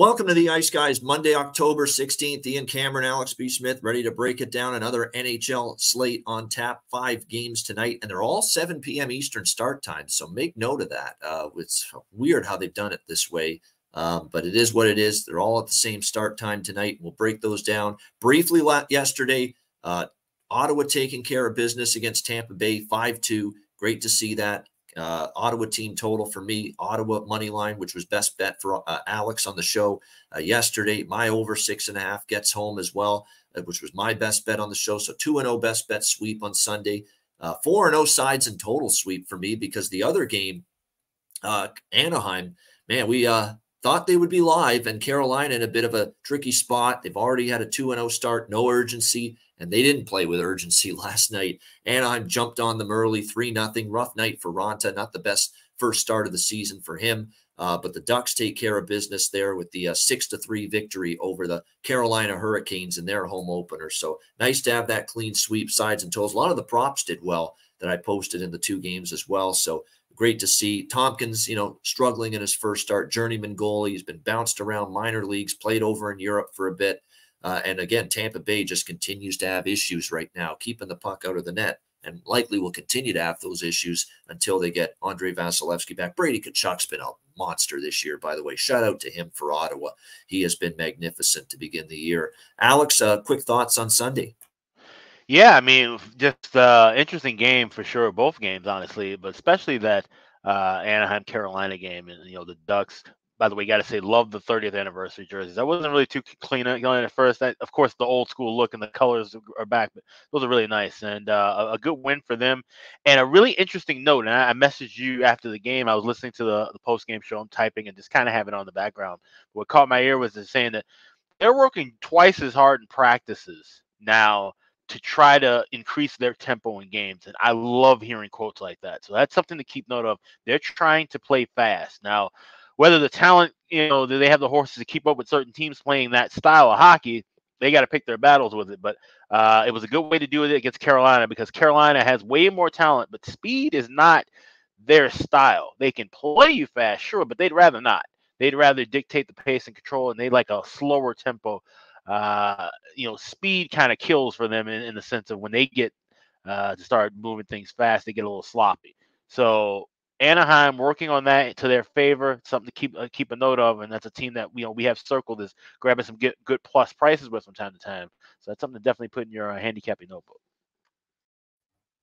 Welcome to the Ice Guys, Monday, October 16th. Ian Cameron, Alex B. Smith, ready to break it down. Another NHL slate on tap. Five games tonight, and they're all 7 p.m. Eastern start time. So make note of that. Uh, it's weird how they've done it this way, um, but it is what it is. They're all at the same start time tonight. We'll break those down briefly. Yesterday, uh, Ottawa taking care of business against Tampa Bay 5 2. Great to see that. Uh, Ottawa team total for me, Ottawa money line, which was best bet for uh, Alex on the show uh, yesterday. My over six and a half gets home as well, uh, which was my best bet on the show. So 2 and 0 best bet sweep on Sunday. Uh, 4 and 0 sides and total sweep for me because the other game, uh, Anaheim, man, we thought they would be live and Carolina in a bit of a tricky spot. They've already had a 2 0 start, no urgency and they didn't play with urgency last night. Anaheim jumped on them early, 3 nothing. Rough night for Raanta, not the best first start of the season for him. Uh, but the Ducks take care of business there with the uh, six to three victory over the Carolina Hurricanes in their home opener. So nice to have that clean sweep, sides and toes. A lot of the props did well that I posted in the two games as well. So great to see Tomkins, you know, struggling in his first start, journeyman goalie. He's been bounced around minor leagues, played over in Europe for a bit. Uh, and again, Tampa Bay just continues to have issues right now, keeping the puck out of the net, and likely will continue to have those issues until they get Andre Vasilevskiy back. Brady Tkachuk's been a monster this year, by the way. Shout out to him for Ottawa. He has been magnificent to begin the year. Alex, uh, quick thoughts on Sunday. Yeah, I mean, just uh, interesting game for sure. Both games, honestly, but especially that uh, Anaheim Carolina game, and you know the Ducks by the way, got to say, love the 30th anniversary jerseys. I wasn't really too clean on at first. Of course, the old school look and the colors are back, but those are really nice and uh, a good win for them. And a really interesting note. And I, I messaged you after the game. I was listening to the, the post game show. I'm typing and just kind of having it on the background. What caught my ear was saying that they're working twice as hard in practices now to try to increase their tempo in games. And I love hearing quotes like that. So that's something to keep note of. They're trying to play fast. Now, whether the talent, you know, do they have the horses to keep up with certain teams playing that style of hockey? They got to pick their battles with it. But uh, it was a good way to do it against Carolina because Carolina has way more talent, but speed is not their style. They can play you fast, sure, but they'd rather not. They'd rather dictate the pace and control, and they like a slower tempo. Uh, you know, speed kind of kills for them in, in, the sense of when they get uh, to start moving things fast, they get a little sloppy. So Anaheim working on that to their favor, something to keep uh, keep a note of, and that's a team that you know we have circled as grabbing some good good plus prices with from time to time. So that's something to definitely put in your uh, handicapping notebook.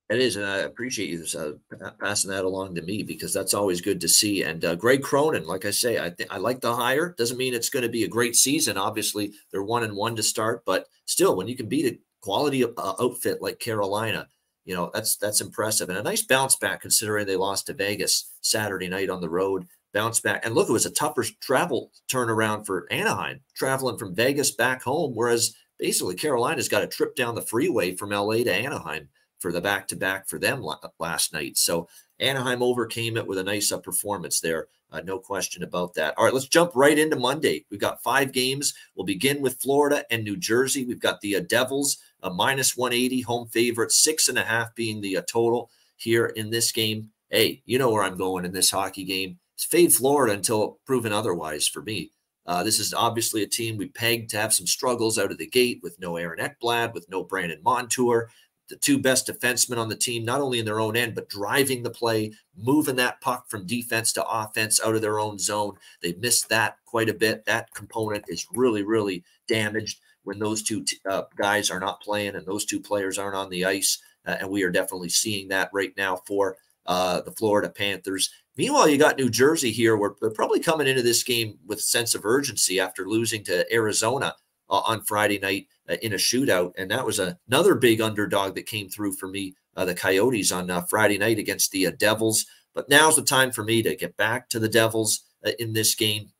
It is, and I appreciate you uh, passing that along to me because that's always good to see. And uh, Greg Cronin, like I say, I th- I like the hire. Doesn't mean it's going to be a great season. Obviously, they're one and one to start, but still, when you can beat a quality uh, outfit like Carolina, you know that's that's impressive and a nice bounce back considering they lost to Vegas Saturday night on the road. Bounce back and look, it was a tougher travel turnaround for Anaheim, traveling from Vegas back home, whereas basically Carolina's got a trip down the freeway from LA to Anaheim for the back to back for them last night. So Anaheim overcame it with a nice uh, performance there. Uh, no question about that. All right, let's jump right into Monday. We've got five games. We'll begin with Florida and New Jersey. We've got the uh, Devils a minus 180 home favorite, six and a half being the uh, total here in this game. Hey, you know where I'm going in this hockey game. It's fade Florida until proven otherwise for me. Uh, this is obviously a team we pegged to have some struggles out of the gate with no Aaron Ekblad, with no Brandon Montour, the two best defensemen on the team, not only in their own end, but driving the play, moving that puck from defense to offense out of their own zone. They missed that quite a bit. That component is really, really damaged when those two uh, guys are not playing and those two players aren't on the ice. Uh, and we are definitely seeing that right now for uh, the Florida Panthers. Meanwhile, you got New Jersey here, where they're probably coming into this game with a sense of urgency after losing to Arizona uh, on Friday night uh, in a shootout. And that was a, another big underdog that came through for me, uh, the Coyotes on Friday night against the Devils. But now's the time for me to get back to the Devils in this game.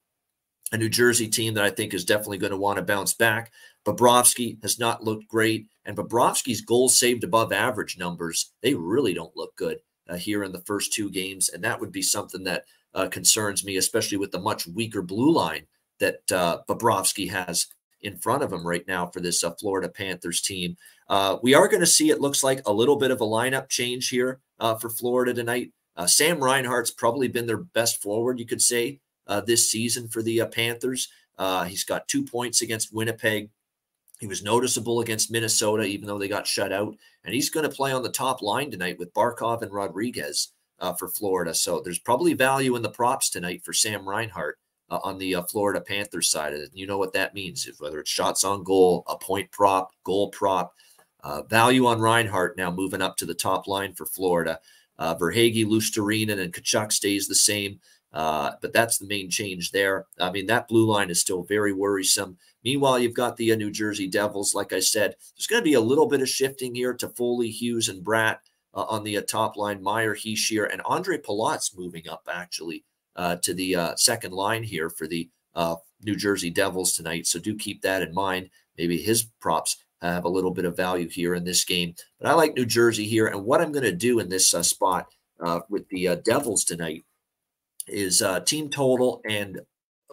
A New Jersey team that I think is definitely going to want to bounce back Bobrovsky has not looked great, and Bobrovsky's goals saved above average numbers, they really don't look good uh, here in the first two games. And that would be something that uh, concerns me, especially with the much weaker blue line that uh, Bobrovsky has in front of him right now for this uh, Florida Panthers team. Uh, we are going to see, it looks like, a little bit of a lineup change here uh, for Florida tonight. Uh, Sam Reinhart's probably been their best forward, you could say, this season for the Panthers. He's got two points against Winnipeg. He was noticeable against Minnesota, even though they got shut out. And he's going to play on the top line tonight with Barkov and Rodrigues uh, for Florida. So there's probably value in the props tonight for Sam Reinhart uh, on the Florida Panthers side it. You know what that means, whether it's shots on goal, a point prop, goal prop. value on Reinhart now moving up to the top line for Florida. Uh, Verhaeghe, Luostarinen, and Tkachuk stays the same. Uh, but that's the main change there. I mean, that blue line is still very worrisome. Meanwhile, you've got the uh, New Jersey Devils. Like I said, there's going to be a little bit of shifting here to Foley, Hughes, and Bratt uh, on the uh, top line. Meier, Hischier, and Andre Palat's moving up actually uh, to the uh, second line here for the New Jersey Devils tonight. So do keep that in mind. Maybe his props have a little bit of value here in this game. But I like New Jersey here. And what I'm going to do in this uh, spot uh, with the uh, Devils tonight is uh, team total and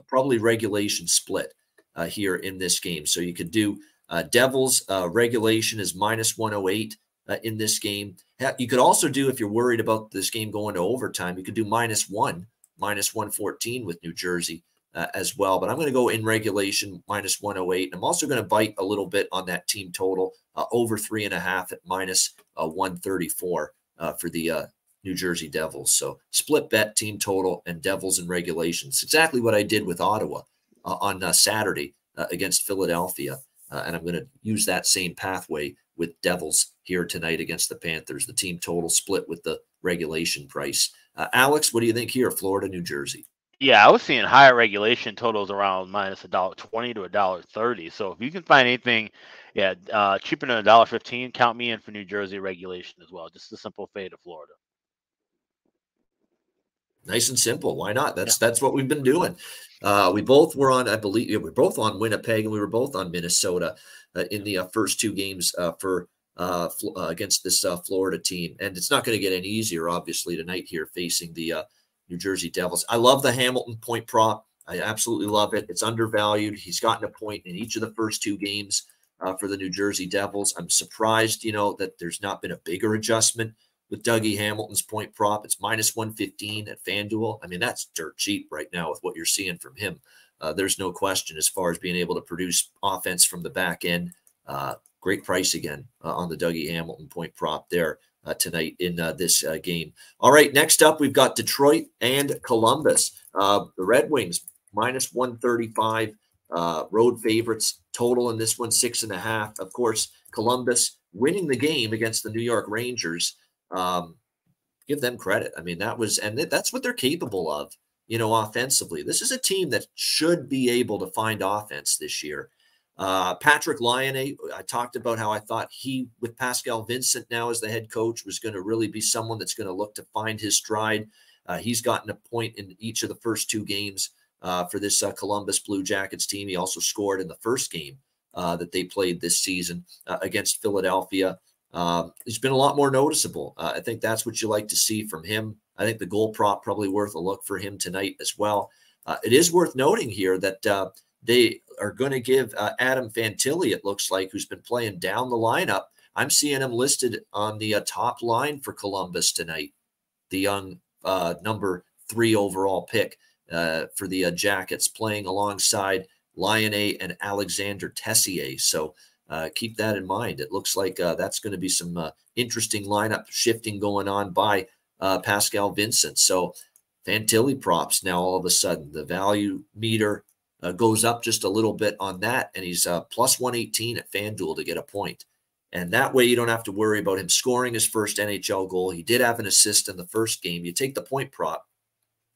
probably regulation split uh, here in this game. So you could do uh, Devils regulation is minus 108 in this game. You could also do, if you're worried about this game going to overtime, you could do minus one, minus 114 with New Jersey uh, as well. But I'm going to go in regulation minus 108. And I'm also going to bite a little bit on that team total uh, over three and a half at minus, uh, 134 uh, for the uh, New Jersey Devils. So split bet team total and Devils in regulation. It's exactly what I did with Ottawa uh, Uh, on uh, Saturday uh, against Philadelphia. and I'm going to use that same pathway with Devils here tonight against the Panthers. The team total split with the regulation price. Alex, what do you think here, Florida, New Jersey? Yeah, I was seeing higher regulation totals around minus a dollar twenty to a dollar thirty. So if you can find anything, yeah, uh, cheaper than a dollar fifteen, count me in for New Jersey regulation as well. Just a simple fade of Florida. Nice and simple. Why not? That's yeah. that's what we've been doing. Uh, we both were on, I believe, we were both on Winnipeg and we were both on Minnesota uh, in the uh, first two games uh, for uh, uh, against this Florida team. And it's not going to get any easier, obviously, tonight here facing the New Jersey Devils. I love the Hamilton point prop. I absolutely love it. It's undervalued. He's gotten a point in each of the first two games uh, for the New Jersey Devils. I'm surprised, you know, that there's not been a bigger adjustment with Dougie Hamilton's point prop. It's minus 115 at FanDuel. I mean, that's dirt cheap right now with what you're seeing from him. Uh, there's no question as far as being able to produce offense from the back end. Uh, great price again uh, on the Dougie Hamilton point prop there uh, tonight in uh, this uh, game. All right, next up, we've got Detroit and Columbus. The Red Wings minus 135 uh, road favorites total in this one, six and a half. Of course, Columbus winning the game against the New York Rangers. Um, give them credit. I mean, that was, and that's what they're capable of, you know, offensively. This is a team that should be able to find offense this year. Uh, Patrik Laine, I talked about how I thought he, with Pascal Vincent now as the head coach, was going to really be someone that's going to look to find his stride. Uh, he's gotten a point in each of the first two games uh, for this uh, Columbus Blue Jackets team. He also scored in the first game uh, that they played this season uh, against Philadelphia. Um, he's been a lot more noticeable. I think that's what you like to see from him. I think the goal prop probably worth a look for him tonight as well. it is worth noting here that they are going to give uh, Adam Fantilli, it looks like, who's been playing down the lineup. I'm seeing him listed on the uh, top line for Columbus tonight, the young uh, number three overall pick uh, for the uh, Jackets, playing alongside Laine and Alexander Texier. So uh, keep that in mind. It looks like that's going to be some interesting lineup shifting going on by Pascal Vincent. So Fantilli props now all of a sudden. The value meter uh, goes up just a little bit on that, and he's uh, plus 118 at FanDuel to get a point. And that way, you don't have to worry about him scoring his first NHL goal. He did have an assist in the first game. You take the point prop,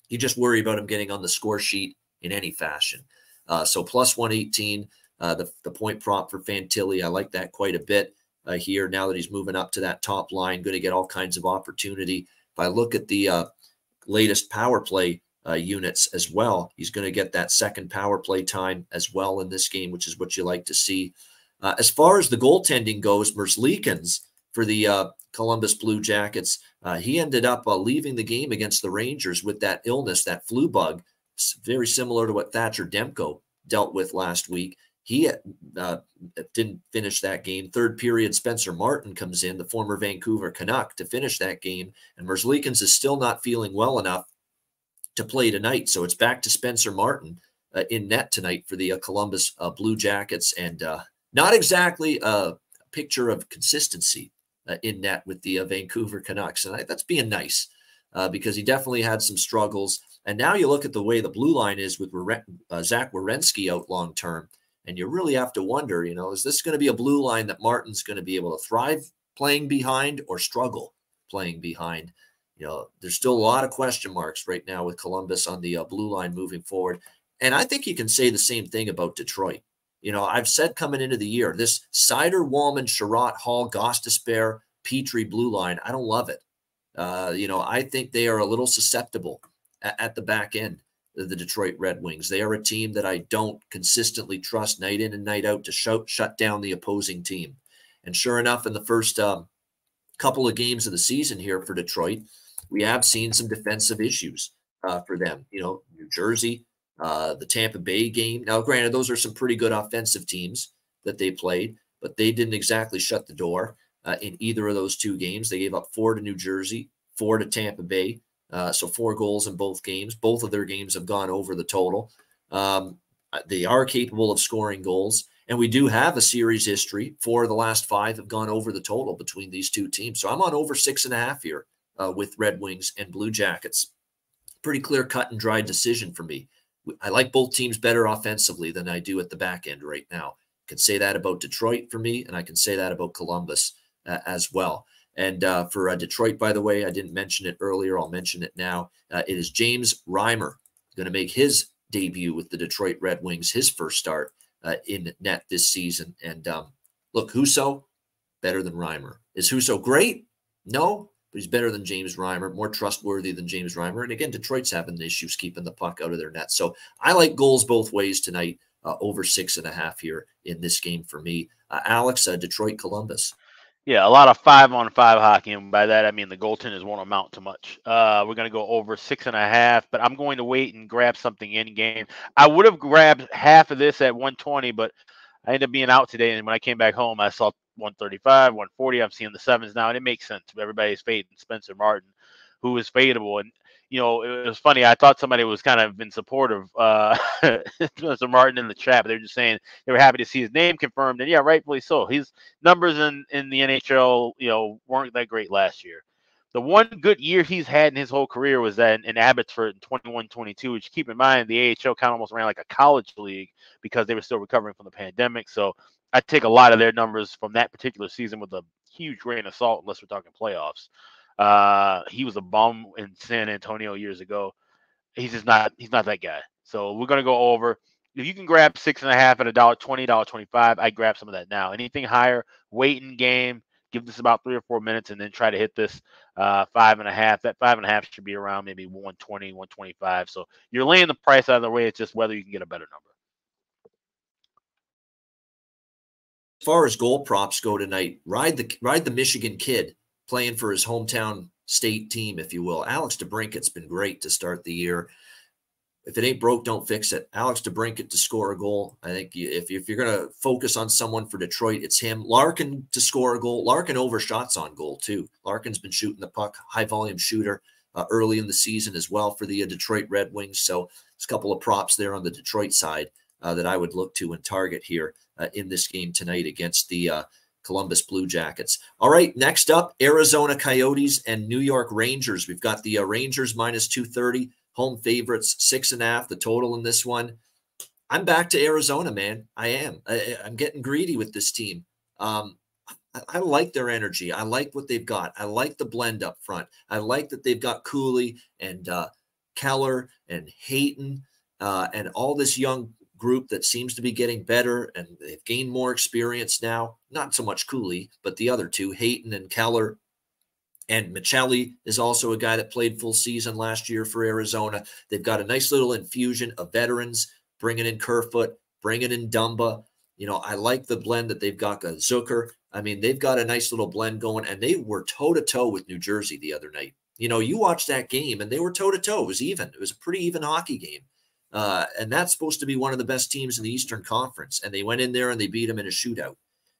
you just worry about him getting on the score sheet in any fashion. Uh, so plus 118, uh, the, the point prop for Fantilli. I like that quite a bit uh, here now that he's moving up to that top line, going to get all kinds of opportunity. If I look at the uh, latest power play uh, units as well. He's going to get that second power play time as well in this game, which is what you like to see. Uh, as far as the goaltending goes, Merzlikins for the Columbus Blue Jackets, he ended up leaving the game against the Rangers with that illness, that flu bug, it's very similar to what Thatcher Demko dealt with last week. He uh, didn't finish that game. Third period, Spencer Martin comes in, the former Vancouver Canuck, to finish that game. And Merzlikins is still not feeling well enough to play tonight. So it's back to Spencer Martin uh, in net tonight for the uh, Columbus uh, Blue Jackets. And uh, not exactly a picture of consistency uh, in net with the Vancouver Canucks. And I, that's being nice because he definitely had some struggles. And now you look at the way the blue line is with Zach Werenski out long term. And you really have to wonder, you know, is this going to be a blue line that Martin's going to be able to thrive playing behind or struggle playing behind? You know, there's still a lot of question marks right now with Columbus on the uh, blue line moving forward. And I think you can say the same thing about Detroit. You know, I've said coming into the year, this Seider, Walman, Chiarot, Holl, Gostisbehere, Petry blue line, I don't love it. Uh, you know, I think they are a little susceptible at, at the back end the Detroit Red Wings. They are a team that I don't consistently trust night in and night out to shout, shut down the opposing team. And sure enough, in the first um, couple of games of the season here for Detroit, we have seen some defensive issues uh, for them. You know, New Jersey, uh, the Tampa Bay game. Now, granted, those are some pretty good offensive teams that they played, but they didn't exactly shut the door uh, in either of those two games. They gave up four to New Jersey, four to Tampa Bay. Uh, so four goals in both games. Both of their games have gone over the total. Um, uh, they are capable of scoring goals. And we do have a series history. Four of the last five have gone over the total between these two teams. So I'm on over six and a half here uh, with Red Wings and Blue Jackets. Pretty clear cut and dry decision for me. I like both teams better offensively than I do at the back end right now. Can say that about Detroit for me, and I can say that about Columbus uh, as well. And uh, for uh, Detroit, by the way, I didn't mention it earlier. I'll mention it now. Uh, it is James Reimer going to make his debut with the Detroit Red Wings, his first start uh, in net this season. And um, look, Husso, better than Reimer. Is Husso great? No, but he's better than James Reimer, more trustworthy than James Reimer. And again, Detroit's having issues keeping the puck out of their net. So I like goals both ways tonight, uh, over six and a half here in this game for me. Uh, Alex, Detroit, Columbus. Yeah, a lot of five on five hockey, and by that I mean the goaltenders won't amount to much. Uh, we're going to go over six and a half, but I'm going to wait and grab something in game. I would have grabbed half of this at 120, but I ended up being out today, and when I came back home, I saw 135, 140. I'm seeing the sevens now, and it makes sense. Everybody's fading Spencer Martin, who is fadeable, and you know, it was funny. I thought somebody was kind of in support of uh, Mr. Martin in the chat, but they were just saying they were happy to see his name confirmed, and yeah, rightfully so. His numbers in in the NHL, you know, weren't that great last year. The one good year he's had in his whole career was that in, in Abbotsford in 21-22, which keep in mind the AHL kind of almost ran like a college league because they were still recovering from the pandemic. So I take a lot of their numbers from that particular season with a huge grain of salt, unless we're talking playoffs. Uh, he was a bum in San Antonio years ago. He's just not. He's not that guy. So we're gonna go over. If you can grab six and a half at a dollar twenty, dollar twenty-five, I grab some of that now. Anything higher, wait in game. Give this about three or four minutes and then try to hit this uh, five and a half. That five and a half should be around maybe 120, 125. So you're laying the price out of the way. It's just whether you can get a better number. As far as goal props go tonight, ride the ride the Michigan kid playing for his hometown state team, if you will. Alex DeBrincat's been great to start the year. If it ain't broke, don't fix it. Alex DeBrincat to score a goal. I think if, if you're going to focus on someone for Detroit, it's him. Larkin to score a goal. Larkin overshots on goal, too. Larkin's been shooting the puck, high volume shooter uh, early in the season as well for the uh, Detroit Red Wings. So there's a couple of props there on the Detroit side uh, that I would look to and target here uh, in this game tonight against the uh, Columbus Blue Jackets. All right, next up, Arizona Coyotes and New York Rangers. We've got the uh, Rangers minus 230, home favorites, six and a half, the total in this one. I'm back to Arizona, man. I am. I, am getting greedy with this team. Um, I, I, like their energy. I like what they've got. I like the blend up front. I like that they've got Cooley and uh, Keller and Hayton uh, and all this young group that seems to be getting better and they've gained more experience now. Not so much Cooley, but the other two, Hayton and Keller. And Maccelli is also a guy that played full season last year for Arizona. They've got a nice little infusion of veterans, bringing in Kerfoot, bringing in Dumba. You know, I like the blend that they've got. Got Zucker. I mean, they've got a nice little blend going, and they were toe to toe with New Jersey the other night. You know, you watched that game, and they were toe to toe. It was even. It was a pretty even hockey game. Uh, and that's supposed to be one of the best teams in the Eastern Conference. And they went in there and they beat them in a shootout.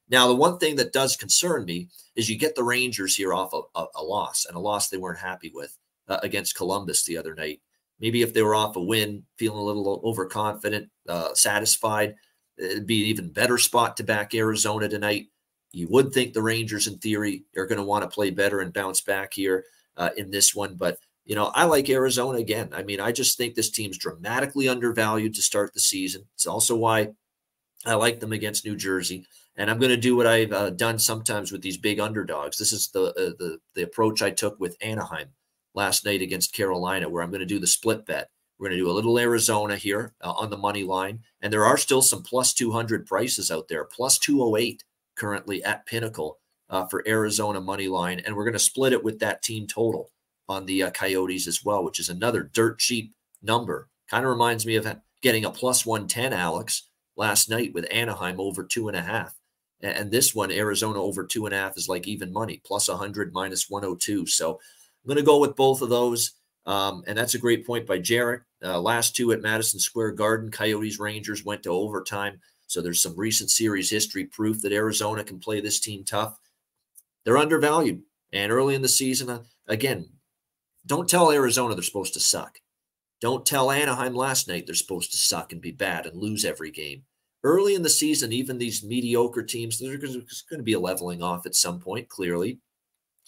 Now, the one thing that does concern me is you get the Rangers here off a, a, a loss and a loss they weren't happy with uh, against Columbus the other night. Maybe if they were off a win, feeling a little overconfident, uh, satisfied, it'd be an even better spot to back Arizona tonight. You would think the Rangers, in theory, are going to want to play better and bounce back here uh, in this one. But, you know, I like Arizona again. I mean, I just think this team's dramatically undervalued to start the season. It's also why I like them against New Jersey. And I'm going to do what I've uh, done sometimes with these big underdogs. This is the, uh, the the approach I took with Anaheim last night against Carolina, where I'm going to do the split bet. We're going to do a little Arizona here uh, on the money line, and there are still some plus 200 prices out there, plus 208 currently at Pinnacle uh, for Arizona money line, and we're going to split it with that team total on the uh, Coyotes as well, which is another dirt cheap number. Kind of reminds me of getting a plus 110, Alex, last night with Anaheim over two and a half. And this one, Arizona over two and a half, is like even money, plus 100, minus 102. So I'm going to go with both of those. Um, and that's a great point by Jarek. Uh, last two at Madison Square Garden, Coyotes Rangers went to overtime. So there's some recent series history proof that Arizona can play this team tough. They're undervalued. And early in the season, uh, again, don't tell Arizona they're supposed to suck. Don't tell Anaheim last night they're supposed to suck and be bad and lose every game early in the season, even these mediocre teams, there's going to be a leveling off at some point, clearly.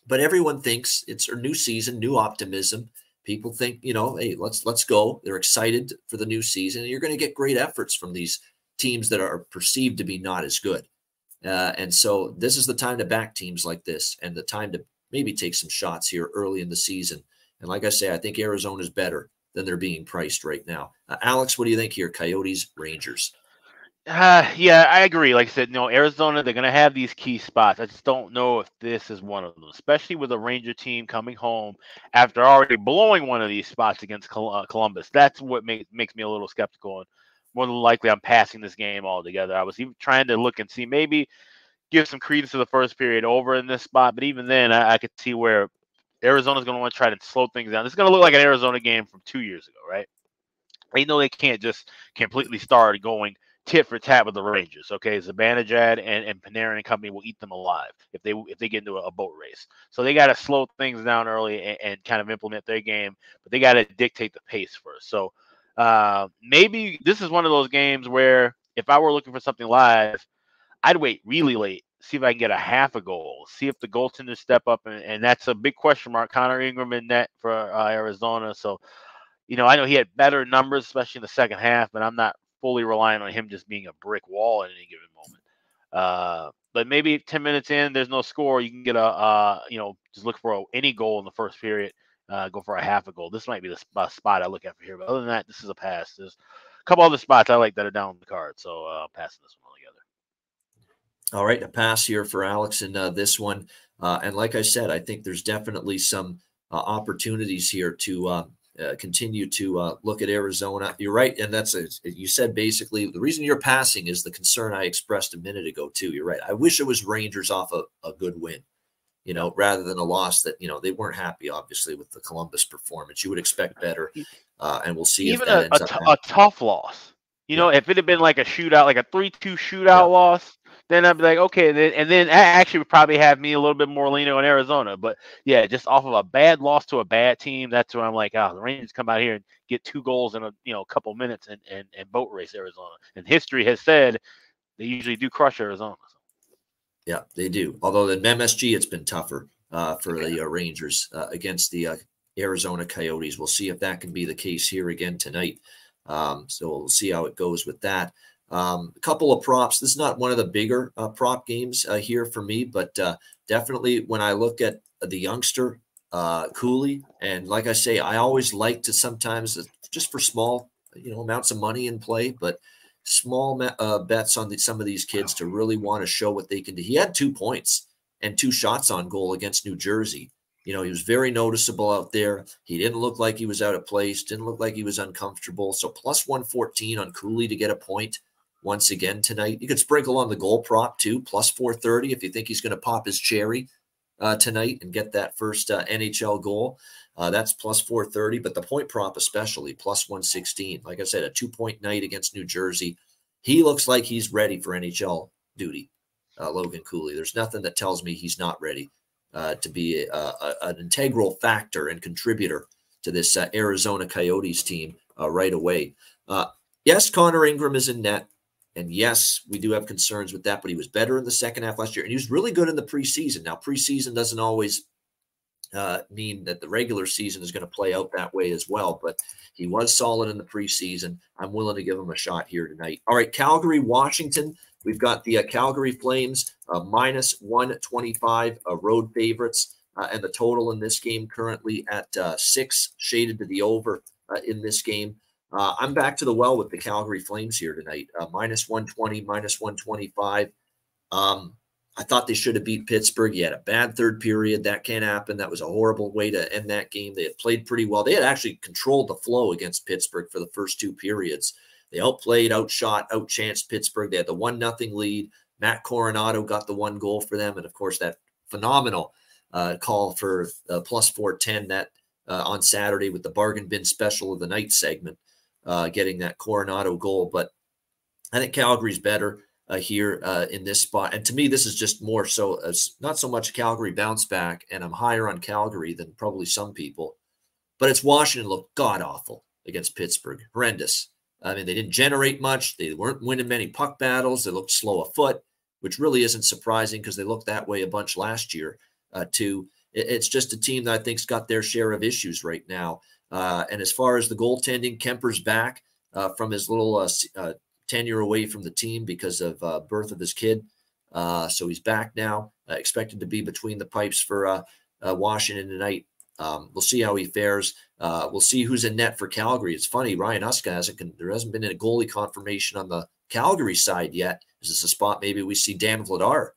But everyone thinks it's a new season, new optimism. People think, you know, hey, let's let's go. They're excited for the new season. You're going to get great efforts from these teams that are perceived to be not as good. Uh, and so this is the time to back teams like this and the time to maybe take some shots here early in the season. And like I say, I think Arizona is better than they're being priced right now. Uh, Alex, what do you think here? Coyotes, Rangers. Uh, yeah, I agree. Like I said, no, Arizona, they're going to have these key spots. I just don't know if this is one of them, especially with a Ranger team coming home after already blowing one of these spots against uh, Columbus. That's what makes makes me a little skeptical. And more than likely, I'm passing this game altogether. I was even trying to look and see maybe give some credence to the first period over in this spot, but even then, I, I could see where Arizona's going to want to try to slow things down. This is going to look like an Arizona game from two years ago, right? They know they can't just completely start going – tit for tat with the Rangers. Okay, Zibanejad and, and Panarin and company will eat them alive if they if they get into a, a boat race. So they got to slow things down early and, and, kind of implement their game, but they got to dictate the pace first. So uh, maybe this is one of those games where if I were looking for something live, I'd wait really late, see if I can get a half a goal, see if the goaltenders step up, and, and that's a big question mark. Connor Ingram in net for uh, Arizona, so. You know, I know he had better numbers, especially in the second half, but I'm not fully relying on him just being a brick wall at any given moment. Uh, but maybe 10 minutes in, there's no score. You can get a, uh, you know, just look for a, any goal in the first period, uh, go for a half a goal. This might be the spot, spot I look at for here. But other than that, this is a pass. There's a couple other spots I like that are down on the card. So uh, passing this one altogether. All right, a pass here for Alex in uh, this one. Uh, and like I said, I think there's definitely some uh, opportunities here to uh, continue to uh, look at Arizona. You're right, and that's a, you said basically the reason you're passing is the concern I expressed a minute ago too. You're right. I wish it was Rangers off a, a good win, you know, rather than a loss that you know they weren't happy obviously with the Columbus performance. You would expect better, uh, and we'll see even a, a, tough loss. You know, if it had been like a shootout, like a three-two shootout yeah. loss, then I'd be like, okay, then, and then I actually would probably have me a little bit more leaning on Arizona. But yeah, just off of a bad loss to a bad team, that's where I'm like, oh, the Rangers come out here and get two goals in a you know a couple minutes and and, and boat race Arizona. And history has said they usually do crush Arizona. Yeah, they do. Although in MSG, it's been tougher uh, for okay. the uh, Rangers uh, against the uh, Arizona Coyotes. We'll see if that can be the case here again tonight. Um, so we'll see how it goes with that. Um, a couple of props. This is not one of the bigger uh, prop games uh, here for me, but uh, definitely when I look at the youngster uh, Cooley, and like I say, I always like to sometimes uh, just for small, you know, amounts of money in play, but small uh, bets on the, some of these kids to really want to show what they can do. He had two points and two shots on goal against New Jersey. You know, he was very noticeable out there. He didn't look like he was out of place, didn't look like he was uncomfortable. So plus 114 on Cooley to get a point once again tonight. You could sprinkle on the goal prop too, plus 430 if you think he's going to pop his cherry uh, tonight and get that first uh, NHL goal. Uh, that's plus 430, but the point prop especially plus 116. Like I said, a two point night against New Jersey. He looks like he's ready for NHL duty, uh, Logan Cooley. There's nothing that tells me he's not ready uh, to be a, a, an integral factor and contributor to this uh, Arizona Coyotes team right away. yes, Connor Ingram is in net. And yes, we do have concerns with that, but he was better in the second half last year. And he was really good in the preseason. Now, preseason doesn't always uh, mean that the regular season is going to play out that way as well, but he was solid in the preseason. I'm willing to give him a shot here tonight. All right, Calgary, Washington. We've got the uh, Calgary Flames uh, minus 125 uh, road favorites, uh, and the total in this game currently at uh, six, shaded to the over in this game. Uh, I'm back to the well with the Calgary Flames here tonight. Uh, minus 120, minus 125. Um, I thought they should have beat Pittsburgh. You had a bad third period. That can't happen. That was a horrible way to end that game. They had played pretty well. They had actually controlled the flow against Pittsburgh for the first two periods. They outplayed, outshot, outchanced Pittsburgh. They had the one nothing lead. Matt Coronato got the one goal for them, and of course that phenomenal uh, call for uh, plus four ten that uh, on Saturday with the bargain bin special of the night segment uh, getting that Coronato goal. But I think Calgary's better uh, here uh, in this spot. And to me, this is just more so as not so much Calgary bounce back, and I'm higher on Calgary than probably some people. But it's Washington looked god awful against Pittsburgh, horrendous. I mean, they didn't generate much. They weren't winning many puck battles. They looked slow of foot, which really isn't surprising because they looked that way a bunch last year. Uh, too, it's just a team that I think's got their share of issues right now. Uh, and as far as the goaltending, Kuemper's back uh, from his little uh, uh tenure away from the team because of uh, birth of his kid. Uh, so he's back now, expected to be between the pipes for Washington tonight. Um, we'll see how he fares. we'll see who's in net for Calgary. It's funny, Ryan Huska hasn't. There hasn't been a goalie confirmation on the Calgary side yet. Is this a spot maybe we see Dan Vladar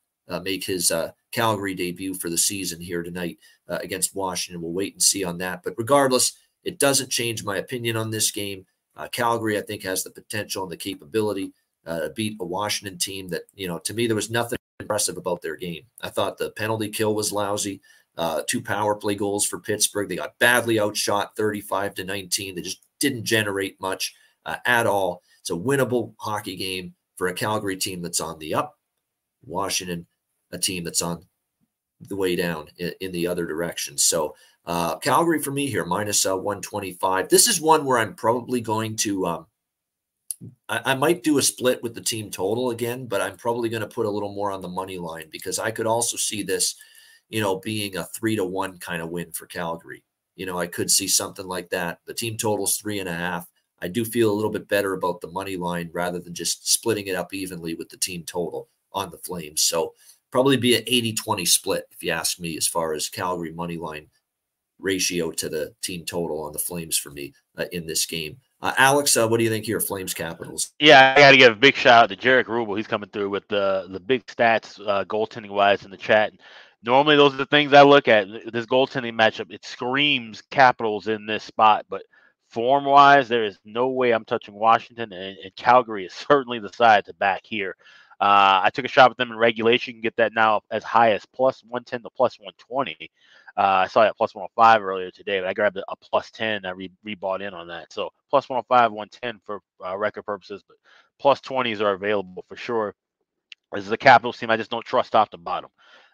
make his Calgary debut for the season here tonight against Washington? We'll wait and see on that. But regardless, it doesn't change my opinion on this game. Uh, Calgary, I think, has the potential and the capability uh, to beat a Washington team that, you know, to me, there was nothing impressive about their game. I thought the penalty kill was lousy. Uh, two power play goals for Pittsburgh. They got badly outshot 35 to 19. They just didn't generate much uh, at all. It's a winnable hockey game for a Calgary team that's on the up. Washington, a team that's on the way down in, in the other direction. So uh, Calgary for me here, minus, uh, 125. This is one where I'm probably going to, um, I, I, might do a split with the team total again, but I'm probably going to put a little more on the money line because I could also see this, you know, being a three to one kind of win for Calgary. You know, I could see something like that. The team total's three and a half. I do feel a little bit better about the money line rather than just splitting it up evenly with the team total on the Flames. So probably be an 80 20 split, if you ask me, as far as Calgary money line ratio to the team total on the Flames for me uh, in this game. Uh, Alex, uh, what do you think here, Flames Capitals? Yeah, I got to give a big shout out to Jarek Rubel. He's coming through with the the big stats, uh, goaltending wise, in the chat. Normally, those are the things I look at. This goaltending matchup, it screams Capitals in this spot, but form wise, there is no way I'm touching Washington, and, and Calgary is certainly the side to back here. Uh, I took a shot with them in regulation. You can get that now as high as plus 110 to plus 120. Uh, I saw that plus 105 earlier today, but I grabbed a, plus 10. I re, rebought in on that. So plus 105, 110 for uh, record purposes, but plus 20s are available for sure. This is a Capitals team I just don't trust off the bottom.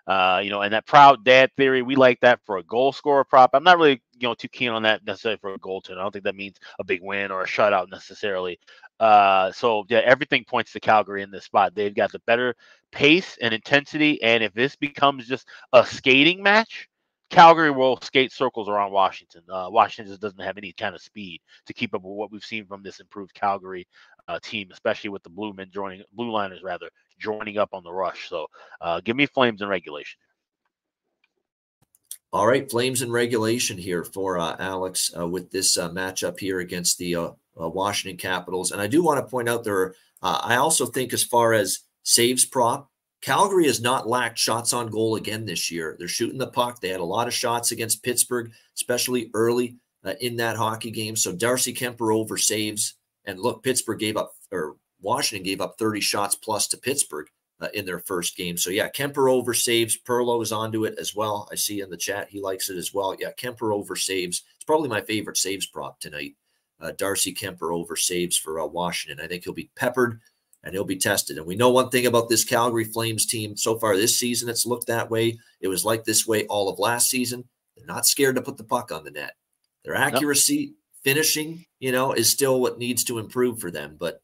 Uh, you know, and that proud dad theory, we like that for a goal scorer prop. I'm not really, you know, too keen on that necessarily for a goal goaltender. I don't think that means a big win or a shutout necessarily. Uh, so yeah, everything points to Calgary in this spot. They've got the better pace and intensity, and if this becomes just a skating match, Calgary will skate circles around Washington. Uh, Washington just doesn't have any kind of speed to keep up with what we've seen from this improved Calgary uh, team, especially with the blue men joining, blue liners rather, joining up on the rush. So uh, give me Flames in regulation. All right, Flames in regulation here for uh, Alex uh, with this matchup here against the uh, Washington Capitals. And I do want to point out there, I also think as far as saves prop, Calgary has not lacked shots on goal again this year. They're shooting the puck. They had a lot of shots against Pittsburgh, especially early uh, in that hockey game. So Darcy Kuemper over saves. And look, Pittsburgh gave up or Washington gave up 30 shots plus to Pittsburgh uh, in their first game. So yeah, Kuemper over saves. Perlo is onto it as well. I see in the chat he likes it as well. Yeah, Kuemper over saves. It's probably my favorite saves prop tonight. Uh, Darcy Kuemper over saves for uh, Washington. I think he'll be peppered and he'll be tested. And we know one thing about this Calgary Flames team so far this season, it's looked that way. It was like this way all of last season. They're not scared to put the puck on the net. Their accuracy, finishing, you know, is still what needs to improve for them, but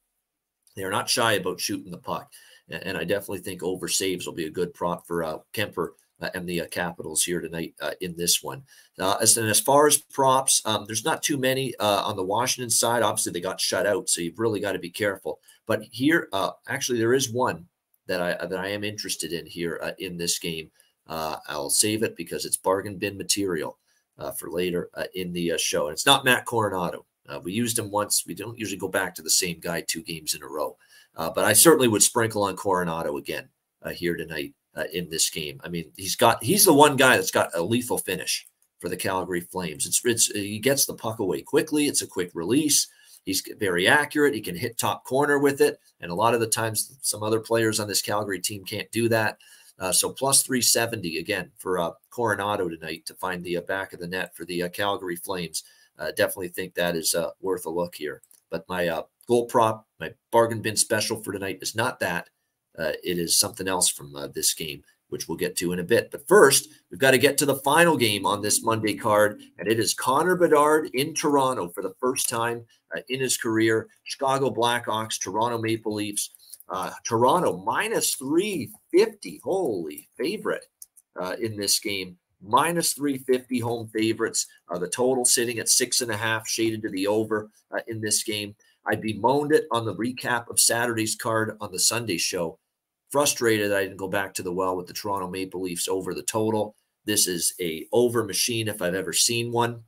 they're not shy about shooting the puck. And, and I definitely think over saves will be a good prop for uh, Kuemper uh, and the uh, Capitals here tonight uh, in this one. Uh, as, and as far as props, um, there's not too many uh, on the Washington side. Obviously, they got shut out, so you've really got to be careful. But here, uh, actually, there is one that I that I am interested in here uh, in this game. Uh, I'll save it because it's bargain bin material uh, for later uh, in the uh, show. And it's not Matt Coronato. we used him once. We don't usually go back to the same guy two games in a row. but I certainly would sprinkle on Coronato again here tonight in this game. I mean, he's got he's the one guy that's got a lethal finish for the Calgary Flames. It's it's he gets the puck away quickly. It's a quick release. He's very accurate. He can hit top corner with it. And a lot of the times, some other players on this Calgary team can't do that. Uh, so plus 370 again for uh, Coronato tonight to find the uh, back of the net for the uh, Calgary Flames. Uh, definitely think that is uh, worth a look here. But my uh, goal prop, my bargain bin special for tonight is not that. It is something else from this game which we'll get to in a bit. But first, we've got to get to the final game on this Monday card, and it is Connor Bedard in Toronto for the first time uh, in his career. Chicago Blackhawks, Toronto Maple Leafs. Uh, Toronto minus 350. Holy favorite uh, in this game. Minus 350 home favorites. Uh, the total sitting at six and a half, shaded to the over uh, in this game. I bemoaned it on the recap of Saturday's card on the Sunday show frustrated I didn't go back to the well with the Toronto Maple Leafs over the total. This is a over machine if I've ever seen one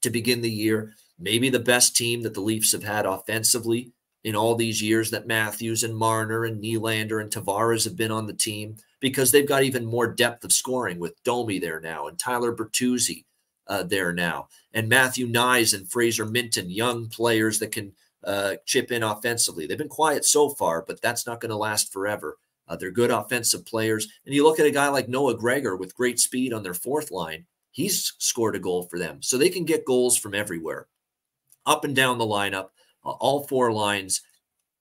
to begin the year. Maybe the best team that the Leafs have had offensively in all these years that Matthews and Marner and Nylander and Tavares have been on the team because they've got even more depth of scoring with Domi there now and Tyler Bertuzzi uh, there now and Matthew Knies and Fraser Minten, young players that can – uh, chip in offensively. They've been quiet so far, but that's not going to last forever. Uh, they're good offensive players. And you look at a guy like Noah Gregor with great speed on their fourth line, he's scored a goal for them. So they can get goals from everywhere, up and down the lineup, uh, all four lines.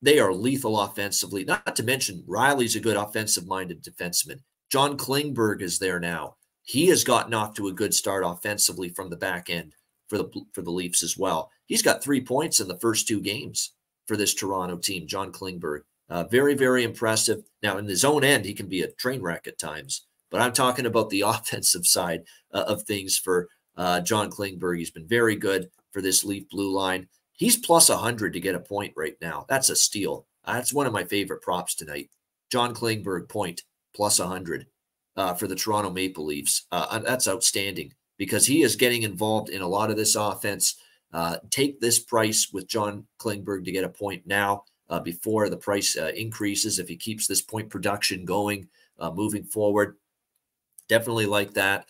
They are lethal offensively, not to mention Rielly's a good offensive minded defenseman. John Klingberg is there now. He has gotten off to a good start offensively from the back end for the for the Leafs as well. He's got three points in the first two games for this Toronto team. John Klingberg, uh, very very impressive. Now in his own end, he can be a train wreck at times, but I'm talking about the offensive side uh, of things for uh, John Klingberg. He's been very good for this Leaf blue line. He's plus 100 to get a point right now. That's a steal. That's one of my favorite props tonight. John Klingberg point plus 100 uh, for the Toronto Maple Leafs. Uh, that's outstanding because he is getting involved in a lot of this offense. Uh, take this price with John Klingberg to get a point now uh, before the price uh, increases. If he keeps this point production going uh, moving forward, definitely like that.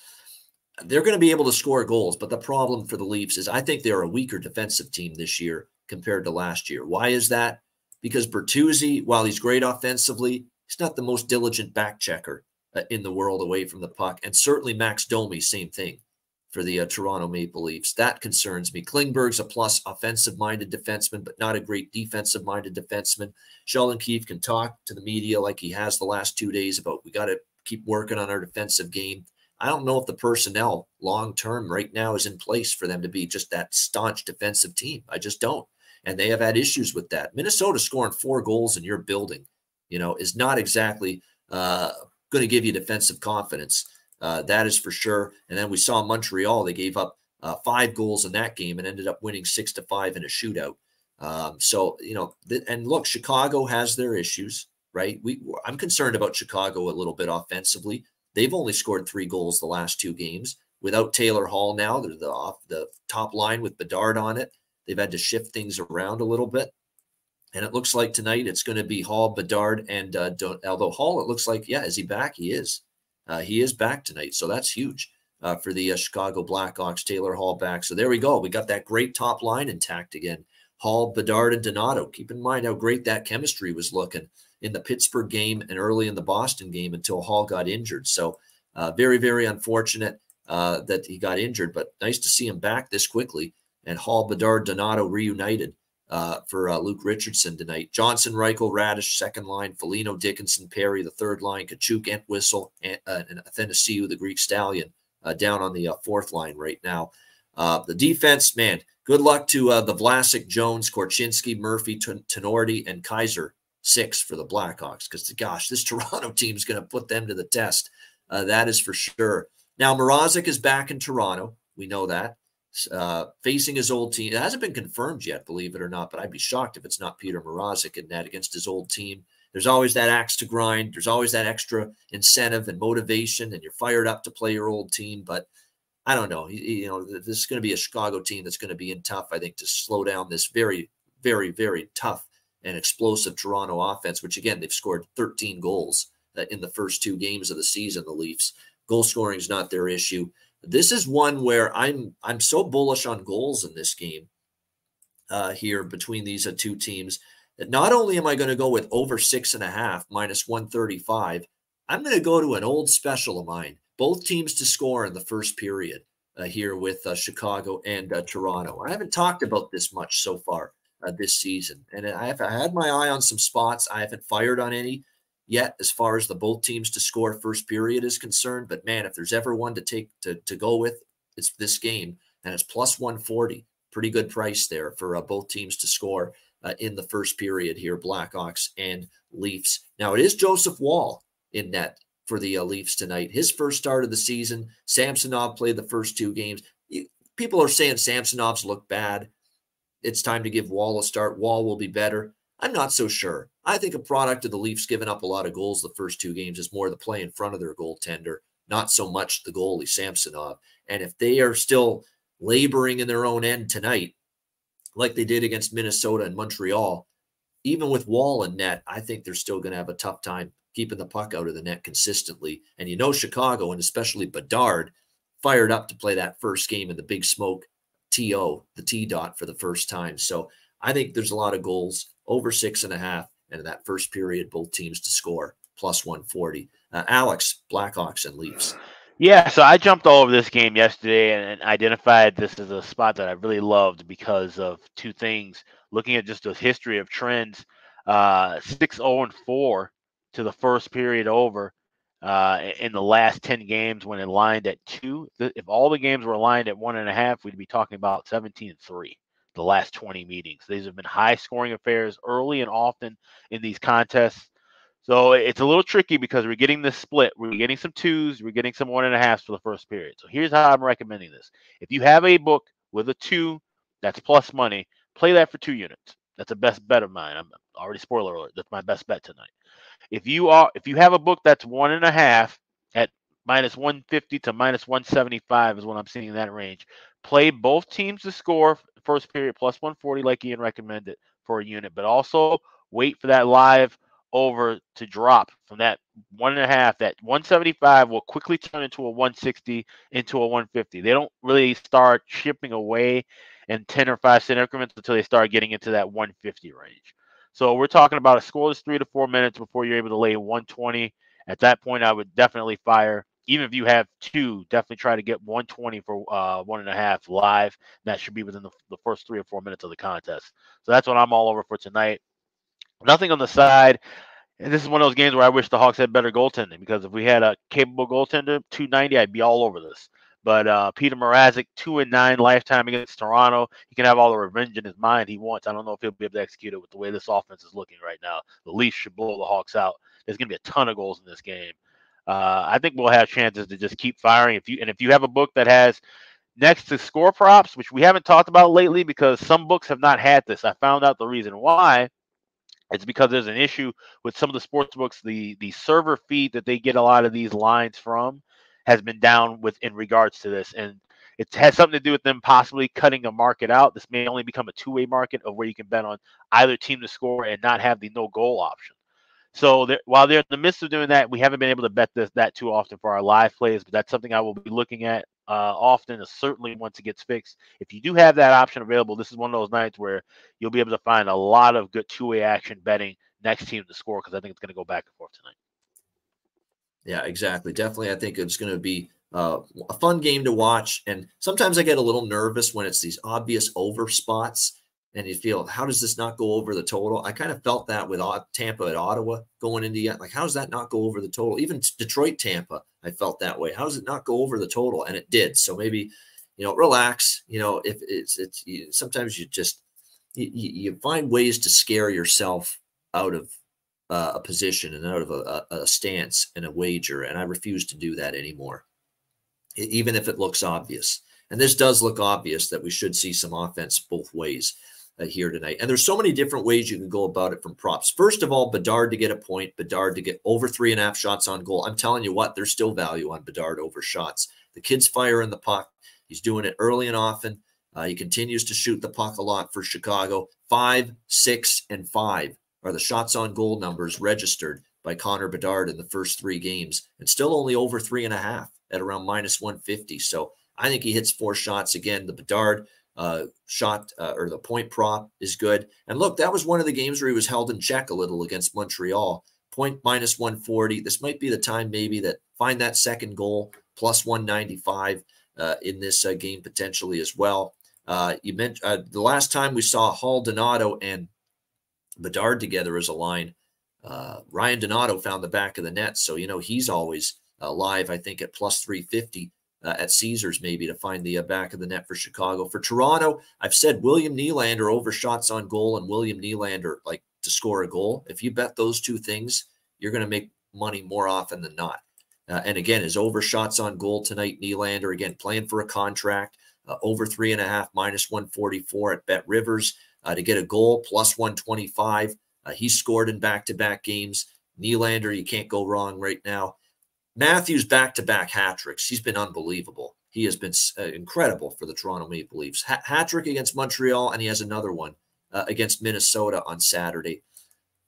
They're going to be able to score goals, but the problem for the Leafs is I think they're a weaker defensive team this year compared to last year. Why is that? Because Bertuzzi, while he's great offensively, he's not the most diligent back checker uh, in the world away from the puck. And certainly Max Domi, same thing for the uh, Toronto Maple Leafs. That concerns me. Klingberg's a plus offensive minded defenseman, but not a great defensive minded defenseman. Sheldon Keefe can talk to the media like he has the last two days about we got to keep working on our defensive game. I don't know if the personnel long term right now is in place for them to be just that staunch defensive team. I just don't. And they have had issues with that. Minnesota scoring four goals in your building, you know, is not exactly uh, going to give you defensive confidence. Uh, that is for sure. And then we saw Montreal; they gave up uh, five goals in that game and ended up winning six to five in a shootout. Um, so you know, th- and look, Chicago has their issues, right? We I'm concerned about Chicago a little bit offensively. They've only scored three goals the last two games without Taylor Hall. Now they're the off the top line with Bedard on it. They've had to shift things around a little bit. And it looks like tonight it's going to be Hall, Bedard, and uh, although Hall, it looks like, yeah, is he back? He is. Uh, he is back tonight, so that's huge uh, for the uh, Chicago Blackhawks. Taylor Hall back. So there we go. We got that great top line intact again Hall, Bedard, and Donato. Keep in mind how great that chemistry was looking in the Pittsburgh game and early in the Boston game until Hall got injured. So uh, very, very unfortunate uh, that he got injured, but nice to see him back this quickly. And Hall, Bedard, Donato reunited uh, for uh, Luke Richardson tonight. Johnson, Reichel, Raddysh, second line. Foligno, Dickinson, Perry, the third line. Katchouk, Entwistle, and, uh, and Athanasiou, the Greek stallion, uh, down on the uh, fourth line right now. Uh, the defense, man, good luck to the Vlasic, Jones, Korchinski, Murphy, Tinordi, and Kaiser. Six for the Blackhawks because, gosh, this Toronto team is going to put them to the test. that is for sure. Now, Mrazek is back in Toronto. We know that uh, facing his old team. It hasn't been confirmed yet, believe it or not, but I'd be shocked if it's not Peter Mrazek in that against his old team. There's always that axe to grind. There's always that extra incentive and motivation, and you're fired up to play your old team. But I don't know. You know, this is going to be a Chicago team that's going to be in tough, I think, to slow down this very, very, very tough and explosive Toronto offense, which again, they've scored 13 goals uh, in the first two games of the season, the Leafs. Goal scoring is not their issue. This is one where I'm I'm so bullish on goals in this game uh, here between these uh, two teams that not only am I going to go with over six and a half minus 135, I'm going to go to an old special of mine. Both teams to score in the first period uh, here with uh, Chicago and uh, Toronto. I haven't talked about this much so far uh, this season, and I have I had my eye on some spots. I haven't fired on any yet as far as the both teams to score first period is concerned. But man, if there's ever one to take to, to go with, it's this game, and it's plus 140. Pretty good price there for uh, both teams to score uh, in the first period here, Blackhawks and Leafs. Now it is Joseph Woll in net for the uh, Leafs tonight. His first start of the season. Samsonov played the first two games. People are saying Samsonov's look bad. It's time to give Woll a start. Woll will be better. I'm not so sure. I think a product of the Leafs giving up a lot of goals the first two games is more the play in front of their goaltender, not so much the goalie Samsonov. And if they are still laboring in their own end tonight, like they did against Minnesota and Montreal, even with Woll and net, I think they're still going to have a tough time keeping the puck out of the net consistently. And you know, Chicago and especially Bedard fired up to play that first game in the big smoke TO, the T dot for the first time. So I think there's a lot of goals over six and a half. And in that first period, both teams to score plus 140. Uh, Alex, Blackhawks and Leafs. Yeah, so I jumped all over this game yesterday and identified this as a spot that I really loved because of two things. Looking at just the history of trends, uh, 6 0 and 4 to the first period over uh, in the last 10 games when it lined at two. If all the games were lined at one and a half, we'd be talking about 17 and 3 the last 20 meetings. These have been high scoring affairs early and often in these contests. So it's a little tricky because we're getting this split. We're getting some twos, we're getting some one and a for the first period. So here's how I'm recommending this. If you have a book with a two that's plus money, play that for two units. That's a best bet of mine. I'm already spoiler alert. That's my best bet tonight. If you are if you have a book that's one and a half at minus 150 to minus 175 is what I'm seeing in that range. Play both teams to score first period plus 140, like Ian recommended for a unit, but also wait for that live over to drop from that one and a half. That 175 will quickly turn into a 160 into a 150. They don't really start chipping away in 10 or 5 cent increments until they start getting into that 150 range. So we're talking about a scoreless three to four minutes before you're able to lay 120. At that point, I would definitely fire even if you have two, definitely try to get 120 for uh, one and a half live. That should be within the, the first three or four minutes of the contest. So that's what I'm all over for tonight. Nothing on the side. And this is one of those games where I wish the Hawks had better goaltending because if we had a capable goaltender, 290, I'd be all over this. But uh, Peter Mrazek, two and nine lifetime against Toronto. He can have all the revenge in his mind he wants. I don't know if he'll be able to execute it with the way this offense is looking right now. The Leafs should blow the Hawks out. There's going to be a ton of goals in this game uh, I think we'll have chances to just keep firing. If you and if you have a book that has next to score props, which we haven't talked about lately because some books have not had this. I found out the reason why. It's because there's an issue with some of the sports books. The the server feed that they get a lot of these lines from has been down with in regards to this, and it has something to do with them possibly cutting a market out. This may only become a two-way market of where you can bet on either team to score and not have the no goal option. So while they're in the midst of doing that, we haven't been able to bet this that too often for our live plays, but that's something I will be looking at uh, often, certainly once it gets fixed. If you do have that option available, this is one of those nights where you'll be able to find a lot of good two way action betting next team to score because I think it's going to go back and forth tonight. Yeah, exactly. Definitely, I think it's going to be uh, a fun game to watch. And sometimes I get a little nervous when it's these obvious over spots and you feel, how does this not go over the total? I kind of felt that with Tampa at Ottawa going into yet. Like, how does that not go over the total? Even Detroit, Tampa, I felt that way. How does it not go over the total? And it did. So maybe, you know, relax. You know, if it's, it's, you, sometimes you just, you, you find ways to scare yourself out of uh, a position and out of a, a, a stance and a wager. And I refuse to do that anymore, even if it looks obvious. And this does look obvious that we should see some offense both ways uh, here tonight. And there's so many different ways you can go about it from props. First of all, Bedard to get a point, Bedard to get over three and a half shots on goal. I'm telling you what, there's still value on Bedard over shots. The kid's firing the puck. He's doing it early and often. Uh, he continues to shoot the puck a lot for Chicago. Five, six, and five are the shots on goal numbers registered by Connor Bedard in the first three games, and still only over three and a half at around minus 150. So I think he hits four shots again. The Bedard uh, shot uh, or the point prop is good. And look, that was one of the games where he was held in check a little against Montreal. Point minus 140. This might be the time maybe that find that second goal plus 195 uh, in this uh, game potentially as well. Uh, you mentioned uh, the last time we saw Hall Donato and Bedard together as a line. Ryan Donato found the back of the net, so you know he's always live. I think at plus 350 uh, at Caesars maybe to find the uh, back of the net for Chicago. For Toronto, I've said William Nylander over shots on goal and William Nylander like to score a goal. If you bet those two things, you're going to make money more often than not. Uh, and again, his over shots on goal tonight, Nylander again playing for a contract uh, over three and a half minus 144 at Bet Rivers uh, to get a goal plus 125. Uh, he scored in back to back games. Nylander, you can't go wrong right now. Matthews back to back hat tricks. He's been unbelievable. He has been uh, incredible for the Toronto Maple Leafs. hat trick against Montreal, and he has another one uh, against Minnesota on Saturday.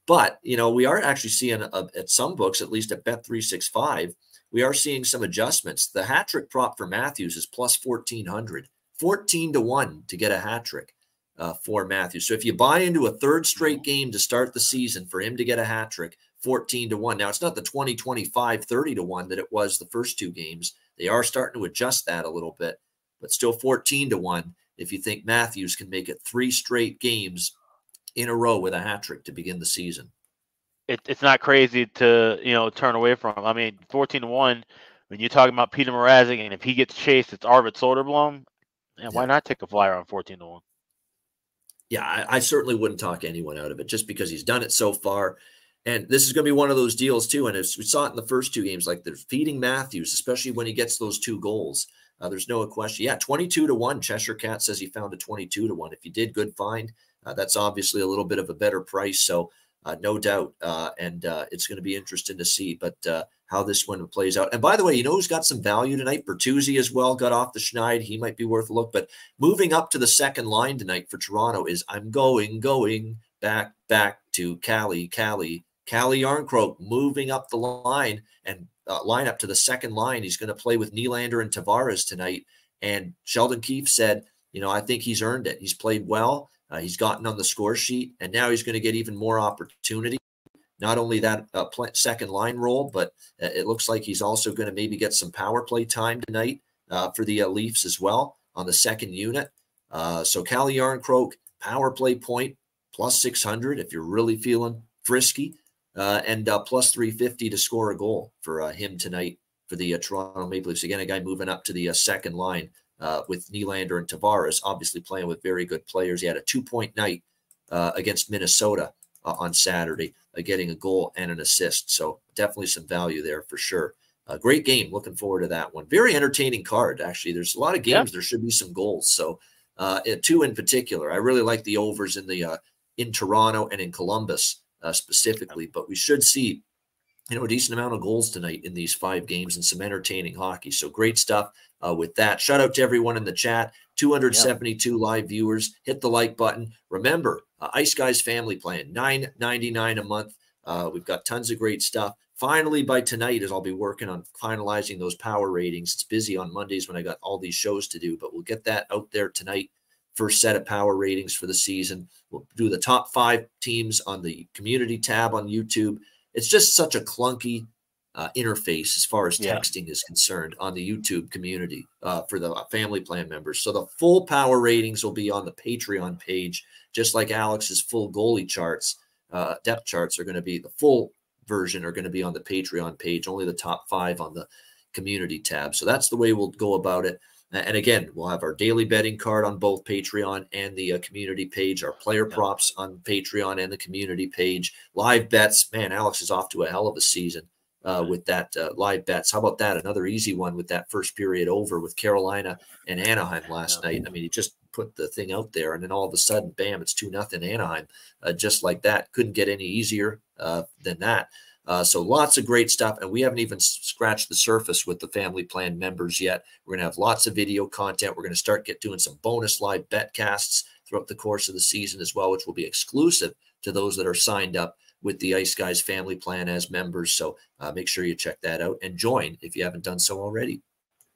But, you know, we are actually seeing uh, at some books, at least at Bet365, we are seeing some adjustments. The hat trick prop for Matthews is plus 1400, 14 to 1 to get a hat trick uh, for Matthews. So if you buy into a third straight game to start the season for him to get a hat trick, 14 to 1. Now, it's not the 20, 25, 30 to 1 that it was the first two games. They are starting to adjust that a little bit, but still 14 to 1 if you think Matthews can make it three straight games in a row with a hat trick to begin the season. It, it's not crazy to, you know, turn away from. I mean, 14 to 1, when you're talking about Peter Mrazek, and if he gets chased, it's Arvid Soderblom. And why not take a flyer on 14 to 1? Yeah, I, I certainly wouldn't talk anyone out of it just because he's done it so far and this is going to be one of those deals too. And as we saw it in the first two games, like they're feeding Matthews, especially when he gets those two goals. Uh, there's no question. Yeah, 22 to 1. Cheshire Cat says he found a 22 to 1. If you did, good find. Uh, that's obviously a little bit of a better price. So, uh, no doubt. Uh, and uh, it's going to be interesting to see but uh, how this one plays out. And by the way, you know who's got some value tonight? Bertuzzi as well got off the schneid. He might be worth a look. But moving up to the second line tonight for Toronto is I'm going, going back, back to Cali, Calle, Calle Jarnkrok moving up the line and uh, line up to the second line. He's going to play with Nylander and Tavares tonight. And Sheldon Keefe said, you know, I think he's earned it. He's played well. Uh, he's gotten on the score sheet, and now he's going to get even more opportunity. Not only that uh, second line role, but uh, it looks like he's also going to maybe get some power play time tonight uh, for the uh, Leafs as well on the second unit. so Calle Jarnkrok, power play point plus 600 if you're really feeling frisky uh, and uh, plus 350 to score a goal for uh, him tonight for the uh, Toronto Maple Leafs. Again, a guy moving up to the uh, second line uh, with Nylander and Tavares, obviously playing with very good players. He had a two point night against Minnesota on Saturday, getting a goal and an assist. So definitely some value there for sure. A great game. Looking forward to that one. Very entertaining card, actually. There's a lot of games. Yeah. There should be some goals. So, two in particular. I really like the overs in the in Toronto and in Columbus uh, specifically, but we should see you know a decent amount of goals tonight in these five games and some entertaining hockey. So great stuff uh, with that. Shout out to everyone in the chat. 272 yep. live viewers. Hit the like button. Remember, uh, Ice Guys family plan, 9.99 a month. Uh, we've got tons of great stuff. Finally, by tonight, as I'll be working on finalizing those power ratings. It's busy on Mondays when I got all these shows to do, but we'll get that out there tonight. First set of power ratings for the season. We'll do the top five teams on the community tab on YouTube. It's just such a clunky uh, interface as far as texting yeah. is concerned on the YouTube community uh, for the family plan members. So the full power ratings will be on the Patreon page, just like Alex's full goalie charts, uh, depth charts are going to be the full version are going to be on the Patreon page. Only the top five on the community tab. So that's the way we'll go about it. And again, we'll have our daily betting card on both Patreon and the uh, community page, our player props on Patreon and the community page, live bets. Man, Alex is off to a hell of a season uh, with that uh, live bets. How about that? Another easy one with that first period over with Carolina and Anaheim last night. I mean, he just put the thing out there, and then all of a sudden, bam, it's two nothing Anaheim, uh, just like that. Couldn't get any easier uh, than that. Uh, so lots of great stuff, and we haven't even scratched the surface with the family plan members yet. We're going to have lots of video content. We're going to start get doing some bonus live bet casts throughout the course of the season as well, which will be exclusive to those that are signed up with the Ice Guys family plan as members. So uh, make sure you check that out and join if you haven't done so already.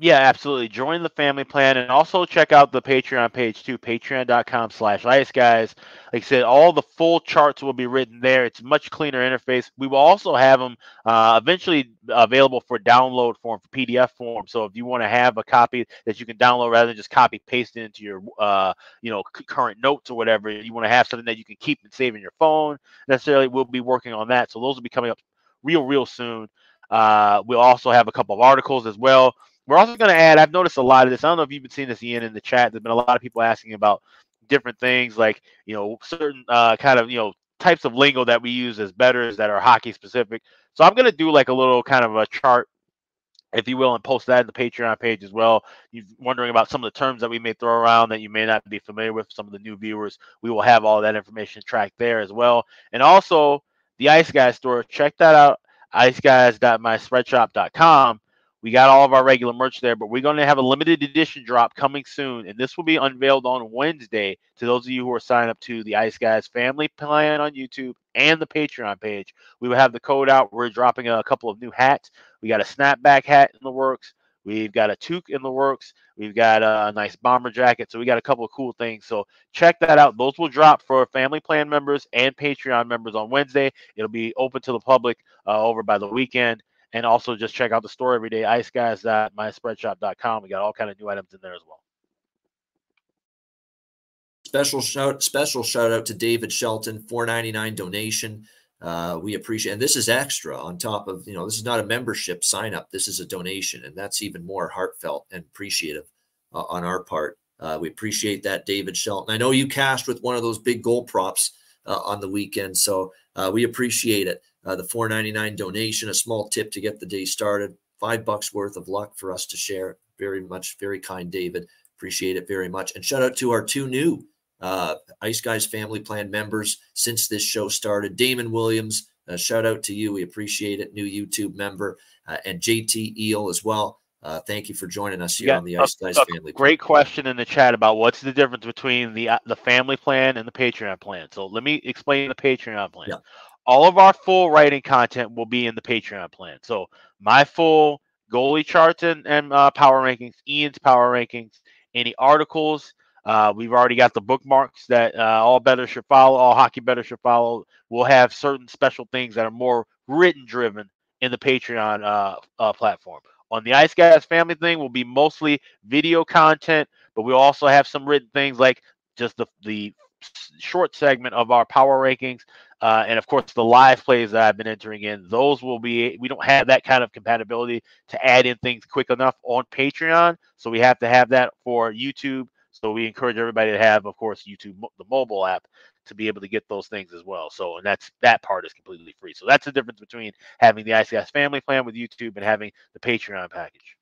Yeah, absolutely. Join the family plan and also check out the Patreon page too, patreon.com slash ice guys. Like I said, all the full charts will be written there. It's much cleaner interface. We will also have them uh, eventually available for download form, for PDF form. So if you want to have a copy that you can download rather than just copy paste it into your uh, you know current notes or whatever, you want to have something that you can keep and save in your phone. Necessarily, we'll be working on that. So those will be coming up real, real soon. Uh, we'll also have a couple of articles as well we're also going to add, I've noticed a lot of this. I don't know if you've been seeing this, Ian, in the chat. There's been a lot of people asking about different things like, you know, certain uh, kind of, you know, types of lingo that we use as betters that are hockey specific. So I'm going to do like a little kind of a chart, if you will, and post that in the Patreon page as well. You're wondering about some of the terms that we may throw around that you may not be familiar with, some of the new viewers. We will have all that information tracked there as well. And also the Ice Guys store, check that out, iceguys.myspreadshop.com we got all of our regular merch there, but we're going to have a limited edition drop coming soon, and this will be unveiled on Wednesday to those of you who are signed up to the Ice Guys family plan on YouTube and the Patreon page. We will have the code out. We're dropping a couple of new hats. We got a snapback hat in the works. We've got a toque in the works. We've got a nice bomber jacket. So we got a couple of cool things. So check that out. Those will drop for family plan members and Patreon members on Wednesday. It'll be open to the public uh, over by the weekend. And also just check out the store every day, iceguys.myspreadshop.com. We got all kind of new items in there as well. Special shout, special shout out to David Shelton, 499 donation. Uh, we appreciate, and this is extra on top of, you know, this is not a membership sign up. This is a donation, and that's even more heartfelt and appreciative uh, on our part. Uh, we appreciate that, David Shelton. I know you cashed with one of those big goal props uh, on the weekend, so uh, we appreciate it uh, the 499 donation, a small tip to get the day started, five bucks worth of luck for us to share. Very much, very kind, David. Appreciate it very much. And shout out to our two new uh, Ice Guys Family Plan members since this show started. Damon Williams, uh, shout out to you. We appreciate it. New YouTube member uh, and JT Eel as well. Uh, thank you for joining us here on the Ice Guys Family. Great plan. question in the chat about what's the difference between the uh, the family plan and the Patreon plan. So let me explain the Patreon plan. Yeah all of our full writing content will be in the Patreon plan. So my full goalie charts and, and uh, power rankings, Ian's power rankings, any articles. Uh, we've already got the bookmarks that uh, all better should follow, all hockey better should follow. We'll have certain special things that are more written driven in the Patreon uh, uh, platform. On the Ice Guys family thing will be mostly video content, but we'll also have some written things like just the the short segment of our power rankings uh, and of course, the live plays that I've been entering in, those will be, we don't have that kind of compatibility to add in things quick enough on Patreon. So we have to have that for YouTube. So we encourage everybody to have, of course, YouTube, the mobile app, to be able to get those things as well. So, and that's that part is completely free. So that's the difference between having the ICS family plan with YouTube and having the Patreon package.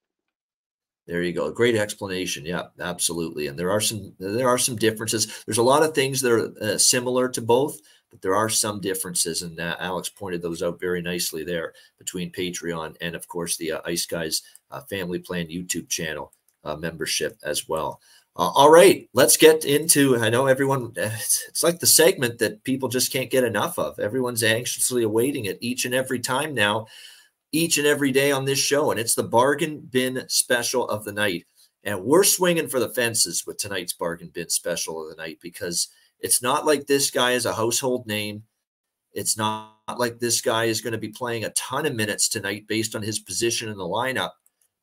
There you go. Great explanation. Yeah, absolutely. And there are some there are some differences. There's a lot of things that are uh, similar to both, but there are some differences, and uh, Alex pointed those out very nicely there between Patreon and, of course, the uh, Ice Guys uh, Family Plan YouTube channel uh, membership as well. Uh, all right, let's get into. I know everyone. It's, it's, like the segment that people just can't get enough of. Everyone's anxiously awaiting it each and every time now, each and every day on this show, and it's the bargain bin special of the night. And we're swinging for the fences with tonight's bargain bin special of the night because it's not like this guy is a household name. It's not like this guy is going to be playing a ton of minutes tonight based on his position in the lineup.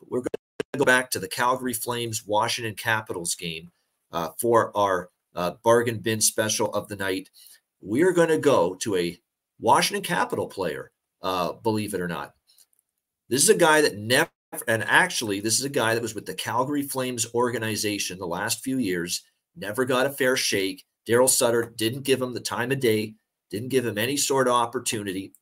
But we're going to go back to the Calgary Flames Washington Capitals game uh, for our uh, bargain bin special of the night. We're going to go to a Washington Capital player, uh, believe it or not. This is a guy that never and actually, this is a guy that was with the Calgary Flames organization the last few years, never got a fair shake. Daryl Sutter didn't give him the time of day, didn't give him any sort of opportunity.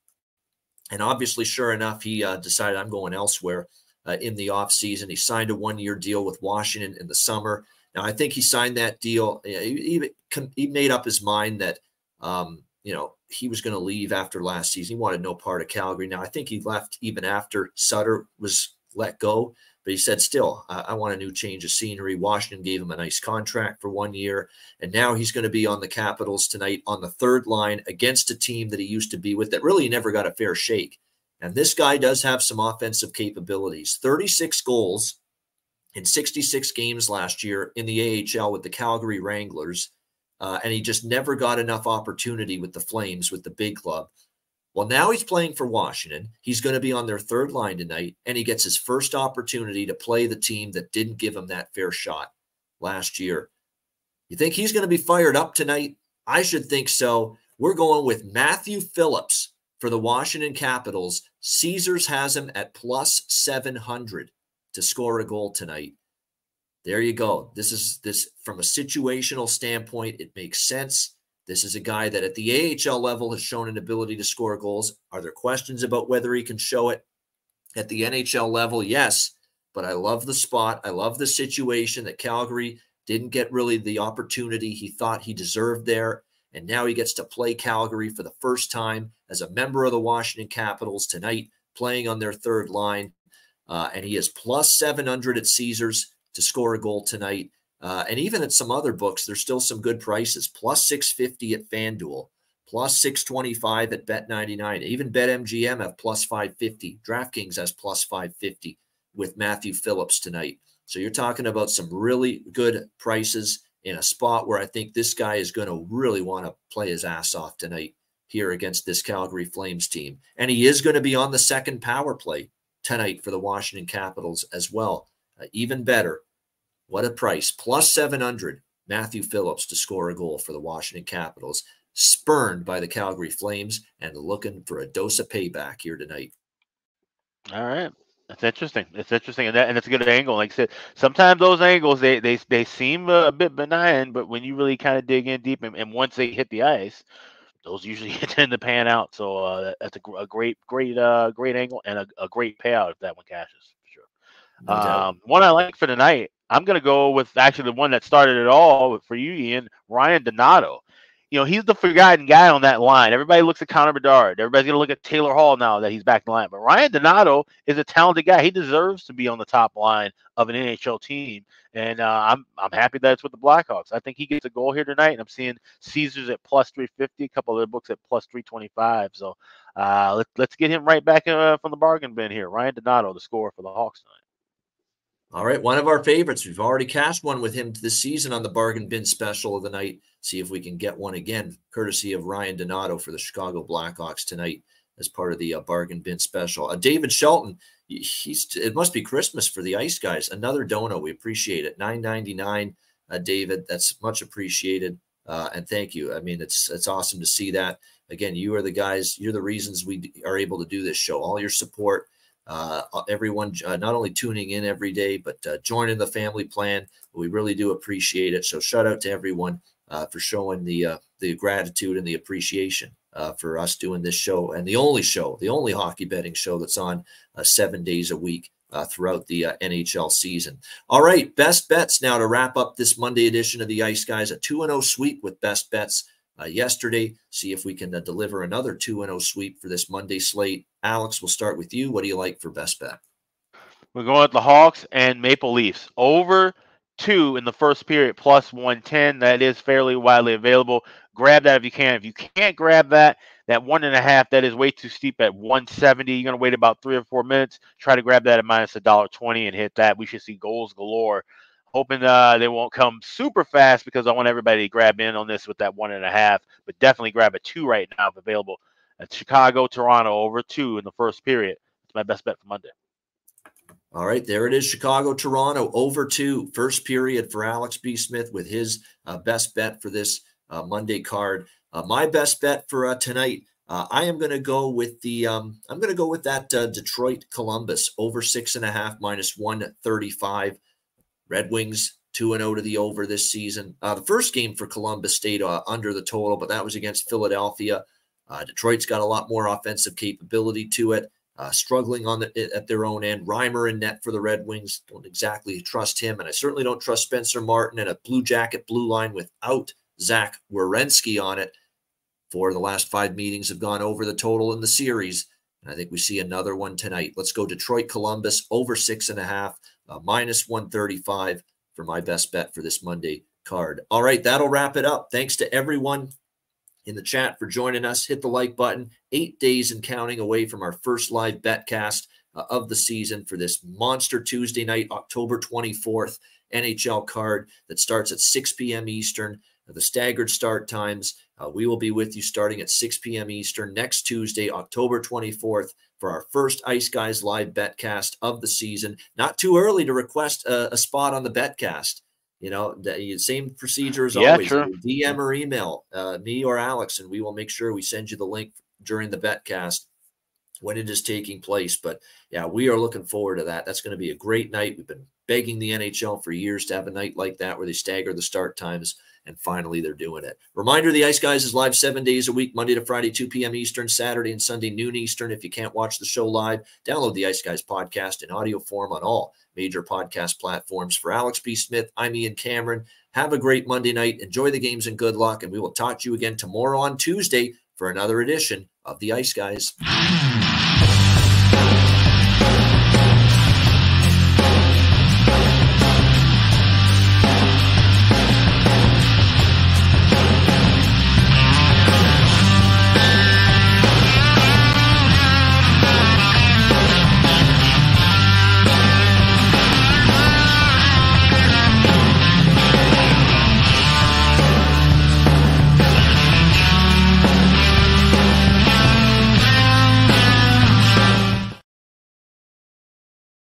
And obviously, sure enough, he uh, decided I'm going elsewhere uh, in the offseason. He signed a one year deal with Washington in the summer. Now, I think he signed that deal. He, he, he made up his mind that, um, you know, he was going to leave after last season. He wanted no part of Calgary. Now, I think he left even after Sutter was let go. But he said, still, I, I, want a new change of scenery. Washington gave him a nice contract for one year. And now he's going to be on the Capitals tonight on the third line against a team that he used to be with that really never got a fair shake. And this guy does have some offensive capabilities 36 goals in 66 games last year in the AHL with the Calgary Wranglers. Uh, and he just never got enough opportunity with the Flames, with the big club. Well, now he's playing for Washington. He's going to be on their third line tonight, and he gets his first opportunity to play the team that didn't give him that fair shot last year. You think he's going to be fired up tonight? I should think so. We're going with Matthew Phillips for the Washington Capitals. Caesars has him at plus 700 to score a goal tonight. There you go. This is this from a situational standpoint, it makes sense. This is a guy that at the AHL level has shown an ability to score goals. Are there questions about whether he can show it at the NHL level? Yes, but I love the spot. I love the situation that Calgary didn't get really the opportunity he thought he deserved there. And now he gets to play Calgary for the first time as a member of the Washington Capitals tonight, playing on their third line. Uh, and he is plus 700 at Caesars to score a goal tonight. Uh, and even at some other books, there's still some good prices. Plus 650 at FanDuel, plus 625 at Bet99. Even BetMGM have plus 550. DraftKings has plus 550 with Matthew Phillips tonight. So you're talking about some really good prices in a spot where I think this guy is going to really want to play his ass off tonight here against this Calgary Flames team. And he is going to be on the second power play tonight for the Washington Capitals as well. Uh, even better, what a price. Plus 700. Matthew Phillips to score a goal for the Washington Capitals. Spurned by the Calgary Flames and looking for a dose of payback here tonight. All right. That's interesting. It's interesting, and that and it's a good angle. Like I said, sometimes those angles they they they seem a, bit benign, but when you really kind of dig in deep, and, and, once they hit the ice, those usually tend to pan out. So uh, that's a, a, great, great, uh, great angle and a, a, great payout if that one cashes for sure. No um, one I like for tonight I'm going to go with actually the one that started it all for you, Ian, Ryan Donato. You know, he's the forgotten guy on that line. Everybody looks at Connor Bedard. Everybody's going to look at Taylor Hall now that he's back in the line. But Ryan Donato is a talented guy. He deserves to be on the top line of an NHL team. And uh, I'm I'm happy that it's with the Blackhawks. I think he gets a goal here tonight. And I'm seeing Caesars at plus 350, a couple other books at plus 325. So uh, let, let's get him right back uh, from the bargain bin here. Ryan Donato, the score for the Hawks tonight. All right, one of our favorites. We've already cast one with him this season on the bargain bin special of the night. See if we can get one again, courtesy of Ryan Donato for the Chicago Blackhawks tonight as part of the uh, bargain bin special. Uh, David Shelton, he's it must be Christmas for the Ice guys. Another dono, we appreciate it. Nine ninety nine, uh, David. That's much appreciated, uh, and thank you. I mean, it's it's awesome to see that. Again, you are the guys. You're the reasons we are able to do this show. All your support uh, everyone uh, not only tuning in every day, but uh, joining the family plan. We really do appreciate it. So shout out to everyone uh, for showing the uh, the gratitude and the appreciation uh, for us doing this show and the only show, the only hockey betting show that's on seven days a week. throughout the NHL season. All right, best bets now to wrap up this Monday edition of the Ice Guys. A 2 0 sweep with best bets uh, yesterday. See if we can uh, deliver another 2 0 sweep for this Monday slate. Alex, we'll start with you. What do you like for best bet? We're going with the Hawks and Maple Leafs over two in the first period plus 110. That is fairly widely available. Grab that if you can. If you can't grab that, that one and a half, that is way too steep at 170. You're going to wait about three or four minutes. Try to grab that at minus a dollar twenty and hit that. We should see goals galore. Hoping uh, they won't come super fast because I want everybody to grab in on this with that one and a half, but definitely grab a two right now if available. At Chicago, Toronto over two in the first period. It's my best bet for Monday. All right, there it is. Chicago, Toronto over two first period for Alex B. Smith with his uh, best bet for this uh, Monday card. Uh, my best bet for uh, tonight. Uh, I am going to go with the. Um, I'm going to go with that uh, Detroit Columbus over six and a half minus one thirty five. Red Wings two and zero oh to the over this season. Uh, the first game for Columbus stayed uh, under the total, but that was against Philadelphia. Uh, Detroit's got a lot more offensive capability to it uh, struggling on the, at their own end. Reimer in net for the Red Wings. Don't exactly trust him, and I certainly don't trust Spencer Martin and a Blue Jacket blue line without Zach Werenski on it. For the last five meetings have gone over the total in the series, and I think we see another one tonight. Let's go Detroit Columbus over six and a half, uh, minus one thirty five for my best bet for this Monday card. All right, that'll wrap it up. Thanks to everyone in the chat for joining us. Hit the like button. Eight days and counting away from our first live betcast uh, of the season for this monster Tuesday night, October 24th NHL card that starts at 6 p.m. Eastern. Uh, the staggered start times. Uh, we will be with you starting at 6 p.m. Eastern next Tuesday, October 24th, for our first Ice Guys live betcast of the season. Not too early to request a, a spot on the betcast. You know, the same procedure as yeah, always. Sure. DM or email uh, me or Alex, and we will make sure we send you the link during the betcast when it is taking place. But yeah, we are looking forward to that. That's going to be a great night. We've been begging the NHL for years to have a night like that where they stagger the start times. And finally, they're doing it. Reminder the Ice Guys is live seven days a week, Monday to Friday, 2 p.m. Eastern, Saturday and Sunday, noon Eastern. If you can't watch the show live, download the Ice Guys podcast in audio form on all major podcast platforms. For Alex B. Smith, I'm Ian Cameron. Have a great Monday night. Enjoy the games and good luck. And we will talk to you again tomorrow on Tuesday for another edition of the Ice Guys.